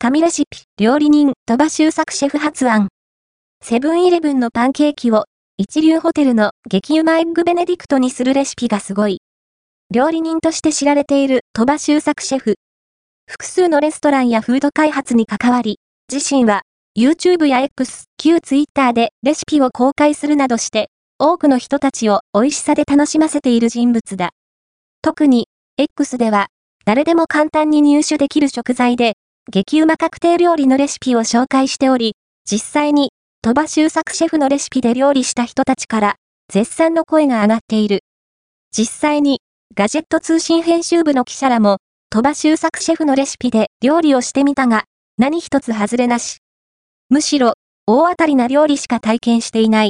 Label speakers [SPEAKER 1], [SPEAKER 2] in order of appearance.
[SPEAKER 1] 神レシピ、料理人、鳥羽周作シェフ発案。セブンイレブンのパンケーキを、一流ホテルの激うまエッグベネディクトにするレシピがすごい。料理人として知られている鳥羽周作シェフ。複数のレストランやフード開発に関わり、自身は YouTube や X、旧 Twitter でレシピを公開するなどして、多くの人たちを美味しさで楽しませている人物だ。特に、X では、誰でも簡単に入手できる食材で、激うま確定料理のレシピを紹介しており、実際に、鳥羽周作シェフのレシピで料理した人たちから、絶賛の声が上がっている。実際に、ガジェット通信編集部の記者らも、鳥羽周作シェフのレシピで料理をしてみたが、何一つ外れなし。むしろ、大当たりな料理しか体験していない。